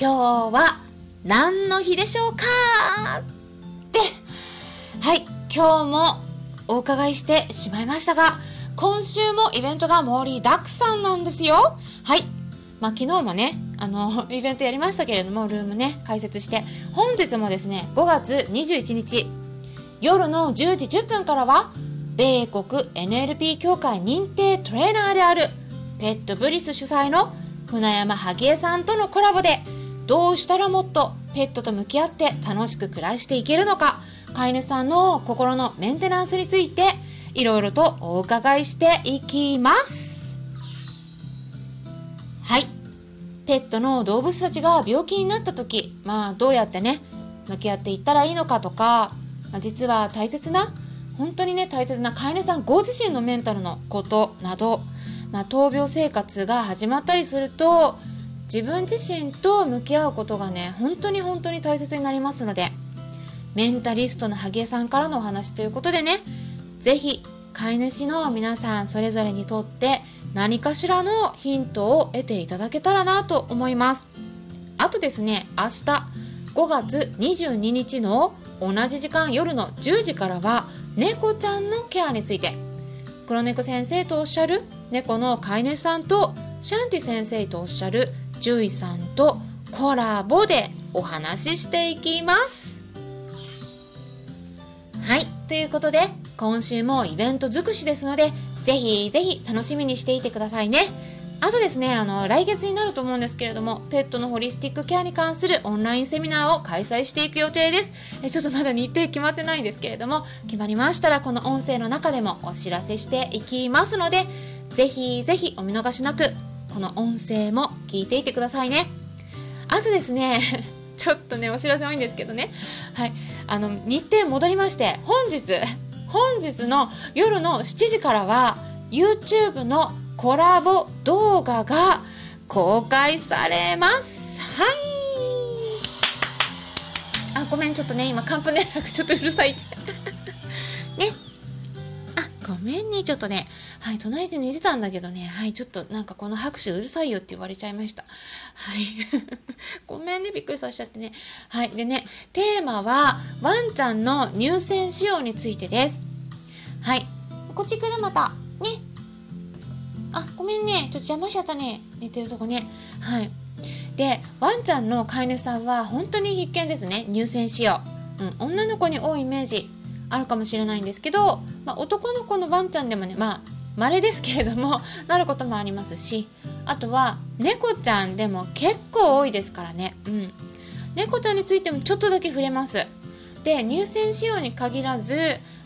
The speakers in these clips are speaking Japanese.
今日は何の日でしょうか？って、はい、今日もお伺いしてしまいましたが、今週もイベントが盛りだくさんなんですよ。はい。まあ、昨日もね、あの、イベントやりましたけれども、ルームね、解説して、本日もですね、5月21日、夜の10時10分からは、米国 NLP 協会認定トレーナーである、ペットブリス主催の船山萩江さんとのコラボで、どうしたらもっとペットと向き合って楽しく暮らしていけるのか、飼い主さんの心のメンテナンスについていろいろとお伺いしていきます。はい。ペットの動物たちが病気になった時、まあどうやってね、向き合っていったらいいのかとか、まあ、実は大切な、本当にね、大切な飼い主さんご自身のメンタルのことなど、まあ、闘病生活が始まったりすると、自分自身と向き合うことがね、本当に本当に大切になりますので、メンタリストの萩江さんからのお話ということでね、ぜひ飼い主の皆さんそれぞれにとって何かしらのヒントを得ていただけたらなと思います。あとですね、明日5月22日の同じ時間夜の10時からは猫ちゃんのケアについて黒猫先生とおっしゃる猫の飼い主さんとシャンティ先生とおっしゃる獣医さんとコラボでお話ししていきます。はい。ということで、今週もイベント尽くしですので、ぜひぜひ楽しみにしていてくださいね。あとですね、あの、来月になると思うんですけれども、ペットのホリスティックケアに関するオンラインセミナーを開催していく予定です。えちょっとまだ日程決まってないんですけれども、決まりましたら、この音声の中でもお知らせしていきますので、ぜひぜひお見逃しなく、この音声も聞いていてくださいね。あとですね、ちょっとね、お知らせ多いんですけどね。はい。あの、日程戻りまして、本日、本日の夜の7時からは、YouTube のコラボ動画が公開されます。はい。あ、ごめん、ちょっとね、今、カンプネラがちょっとうるさいって。ごめんね、ちょっとね。はい、隣で寝てたんだけどね。はい、ちょっとなんかこの拍手うるさいよって言われちゃいました。はい。ごめんね、びっくりさせちゃってね。はい。でね、テーマは、ワンちゃんの入選仕様についてです。はい。こっち来るまた。ね。あ、ごめんね。ちょっと邪魔しちゃったね。寝てるとこね。はい。で、ワンちゃんの飼い主さんは本当に必見ですね。入選仕様。うん、女の子に多いイメージあるかもしれないんですけど、まあ、男の子のワンちゃんでもね、まあ、稀ですけれども、なることもありますし、あとは、猫ちゃんでも結構多いですからね。うん。猫ちゃんについてもちょっとだけ触れます。で、入選仕様に限らず、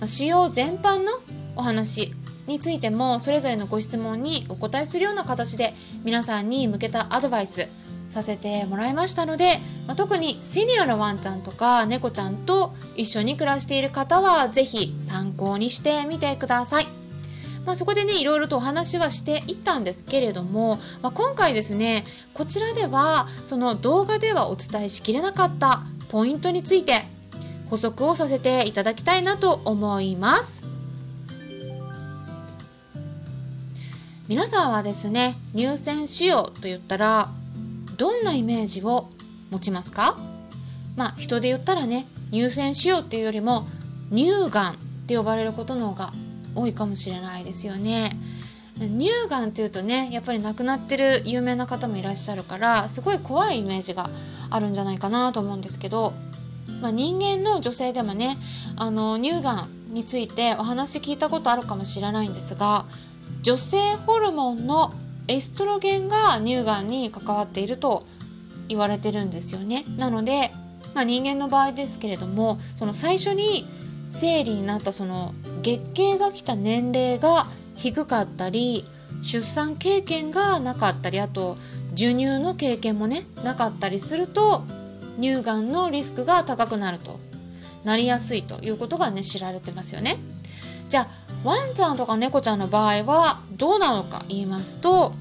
まあ仕様全般のお話についても、それぞれのご質問にお答えするような形で、皆さんに向けたアドバイスさせてもらいましたので、まあ、特にシニアのワンちゃんとか猫ちゃんと一緒に暮らしている方は、ぜひ参考にしてみてください。まあ、そこでねいろいろとお話はしていったんですけれども、まあ、今回ですねこちらではその動画ではお伝えしきれなかったポイントについて補足をさせていただきたいなと思います皆さんはですね入選仕様と言ったらどんなイメージを持ちますか？まあ人で言ったらね入選仕様っていうよりも乳がんって呼ばれることの方が多いかもしれないですよね。乳がんっていうとねやっぱり亡くなってる有名な方もいらっしゃるからすごい怖いイメージがあるんじゃないかなと思うんですけど、まあ、人間の女性でもねあの乳がんについてお話聞いたことあるかもしれないんですが女性ホルモンのエストロゲンが乳がんに関わっていると言われてるんですよね。なので、まあ、人間の場合ですけれどもその最初に生理になったその月経が来た年齢が低かったり出産経験がなかったりあと授乳の経験もねなかったりすると乳がんのリスクが高くなるとなりやすいということがね知られてますよね。じゃあワンちゃんとか猫ちゃんの場合はどうなのか言いますと、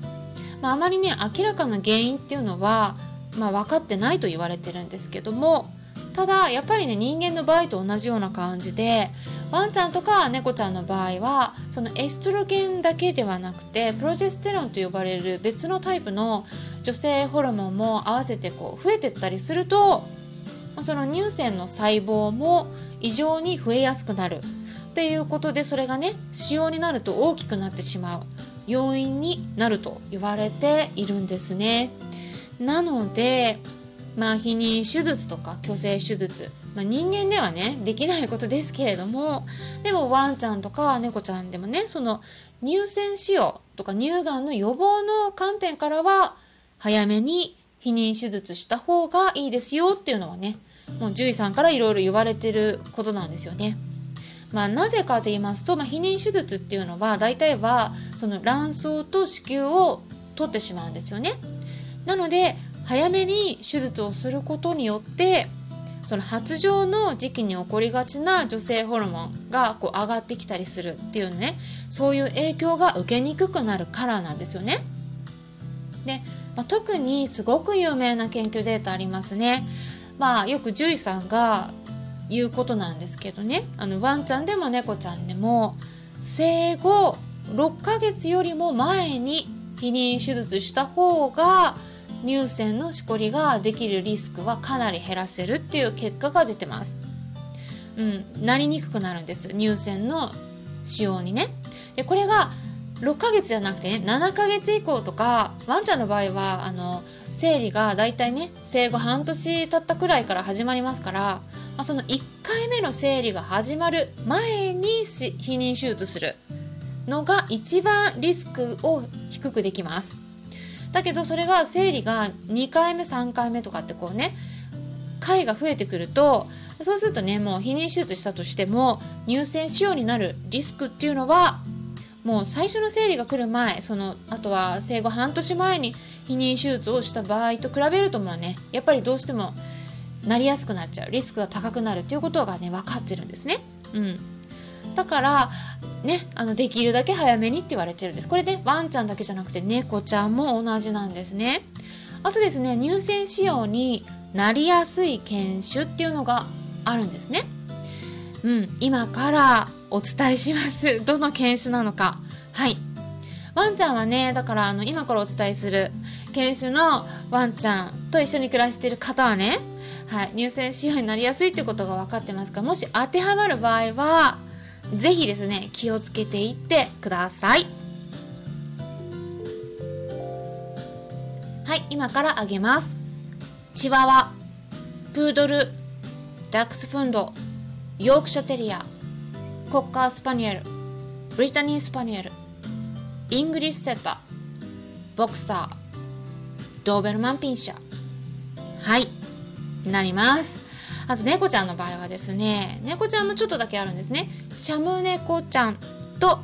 まあ、あまりね明らかな原因っていうのは、まあ、分かってないと言われてるんですけどもただやっぱりね人間の場合と同じような感じでワンちゃんとか猫ちゃんの場合はそのエストロゲンだけではなくてプロジェステロンと呼ばれる別のタイプの女性ホルモンも合わせてこう増えてったりするとその乳腺の細胞も異常に増えやすくなるっていうことでそれがね使用になると大きくなってしまう要因になると言われているんですね。なのでまあ避妊手術とか去勢手術、まあ、人間ではねできないことですけれどもでもワンちゃんとか猫ちゃんでもねその乳腺使用とか乳がんの予防の観点からは早めに避妊手術した方がいいですよっていうのはねもう獣医さんからいろいろ言われてることなんですよね。まあ、なぜかと言いますと、まあ、避妊手術っていうのは大体はその卵巣と子宮を取ってしまうんですよね。なので早めに手術をすることによってその発情の時期に起こりがちな女性ホルモンがこう上がってきたりするっていうねそういう影響が受けにくくなるからなんですよね。で、まあ、特にすごく有名な研究データありますね。まあよく獣医さんが言うことなんですけどねあのワンちゃんでも猫ちゃんでも生後6ヶ月よりも前に避妊手術した方が乳腺のしこりができるリスクはかなり減らせるっていう結果が出てます。うん、なりにくくなるんです乳腺の使用にね。でこれが6ヶ月じゃなくてね7ヶ月以降とかワンちゃんの場合はあの生理がだいたいね生後半年経ったくらいから始まりますから、まあ、その1回目の生理が始まる前に避妊手術するのが一番リスクを低くできます。だけどそれが生理が2回目3回目とかってこうね回が増えてくるとそうするとねもう避妊手術したとしても乳腺腫瘍になるリスクっていうのはもう最初の生理が来る前そのあとは生後半年前に避妊手術をした場合と比べるともうねやっぱりどうしてもなりやすくなっちゃうリスクが高くなるっていうことがね分かってるんですね。うん、だからねあのできるだけ早めにって言われてるんです。これねワンちゃんだけじゃなくて猫ちゃんも同じなんですね。あとですね乳腺腫瘍になりやすい犬種っていうのがあるんですね。うん今からお伝えします。どの犬種なのか。はい。ワンちゃんはねだからあの今からお伝えする犬種のワンちゃんと一緒に暮らしている方はねはい、乳腺腫瘍になりやすいってことが分かってますかもし当てはまる場合はぜひですね気をつけていってください。はい今からあげます。チワワプードルダックスフンドヨークシャテリアコッカースパニエルブリタニースパニエルイングリッシュセッターボクサードーベルマンピンシャはいなります。あと猫ちゃんの場合はですね猫ちゃんもちょっとだけあるんですね。シャム猫ちゃんと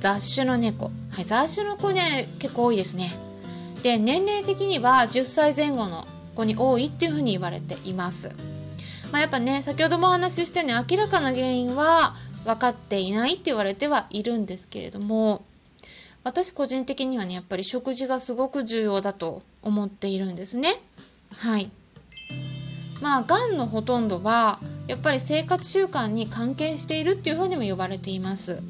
雑種の猫、はい、雑種の子ね結構多いですね。で年齢的には10歳前後の子に多いっていうふうに言われています、まあ、やっぱね先ほどもお話ししたように明らかな原因は分かっていないって言われてはいるんですけれども私個人的にはねやっぱり食事がすごく重要だと思っているんですね。はい。まあがんのほとんどはやっぱり生活習慣に関係しているっていうふうにも呼ばれています。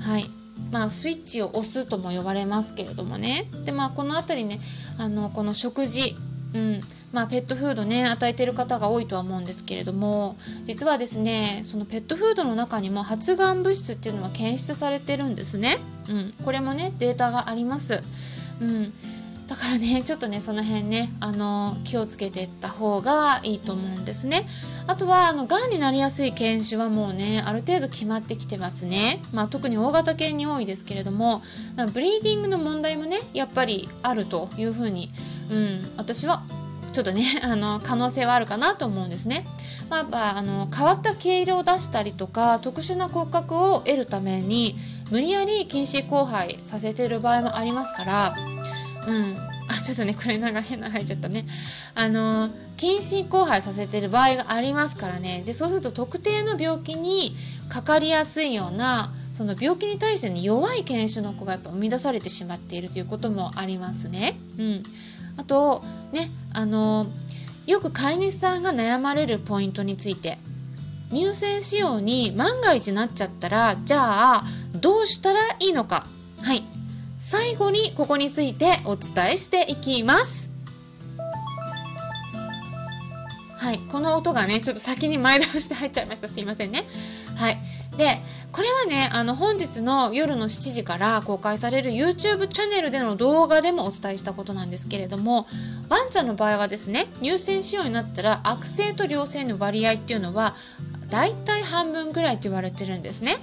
はい。まあ、スイッチを押すとも呼ばれますけれどもね。で、まあ、この辺りねあのこの食事、うん。まあ、ペットフードね与えてる方が多いとは思うんですけれども実はですねそのペットフードの中にも発がん物質っていうのは検出されてるんですね、うん、これもねデータがあります。うん。だからねちょっとねその辺ねあの気をつけていった方がいいと思うんですね。あとはあのがんになりやすい犬種はもうねある程度決まってきてますね。まあ、特に大型犬に多いですけれどもブリーディングの問題もねやっぱりあるというふうに、うん、私はちょっとね あの可能性はあるかなと思うんですね。まあ、やっぱあの変わった毛色を出したりとか特殊な骨格を得るために無理やり近視交配させてる場合もありますからうん、あちょっとねこれなんか変なの入っちゃったね。あの近視交配させてる場合がありますからね。でそうすると特定の病気にかかりやすいようなその病気に対して、ね、弱い犬種の子がやっぱ生み出されてしまっているということもありますね。うん、あとねあのよく飼い主さんが悩まれるポイントについて。乳腺仕様に万が一なっちゃったらじゃあどうしたらいいのか。はい。最後にここについてお伝えしていきます。はいこの音がねちょっと先に前倒して入っちゃいました。すいませんね。はい。でこれはねあの本日の夜の7時から公開される YouTube チャンネルでの動画でもお伝えしたことなんですけれどもワンちゃんの場合はですね乳腺腫瘍になったら悪性と良性の割合っていうのはだいたい半分ぐらいと言われてるんですね。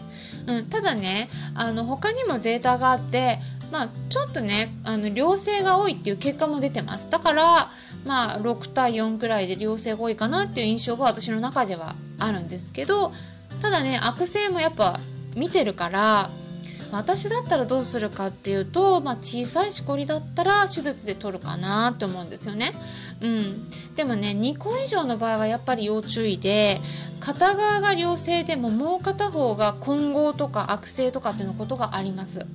うん、ただねあの他にもデータがあってまあ、ちょっとねあの良性が多いっていう結果も出てます。だからまあ6対4くらいで良性が多いかなっていう印象が私の中ではあるんですけどただね悪性もやっぱ見てるから私だったらどうするかっていうと、まあ、小さいしこりだったら手術で取るかなって思うんですよね。うん、でもね2個以上の場合はやっぱり要注意で片側が良性でももう片方が混合とか悪性とかっていうのことがあります。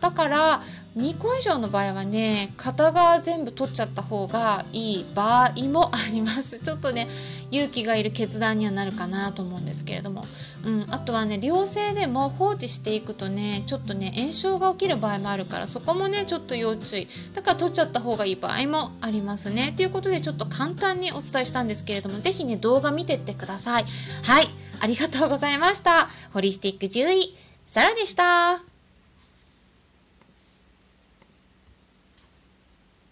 だから2個以上の場合はね片側全部取っちゃった方がいい場合もあります。ちょっとね勇気がいる決断にはなるかなと思うんですけれども、うん、あとはね良性でも放置していくとねちょっとね炎症が起きる場合もあるからそこもねちょっと要注意。だから取っちゃった方がいい場合もありますね。ということでちょっと簡単にお伝えしたんですけれども是非ね動画見てってください。はい。ありがとうございました。ホリスティック獣医サラでした。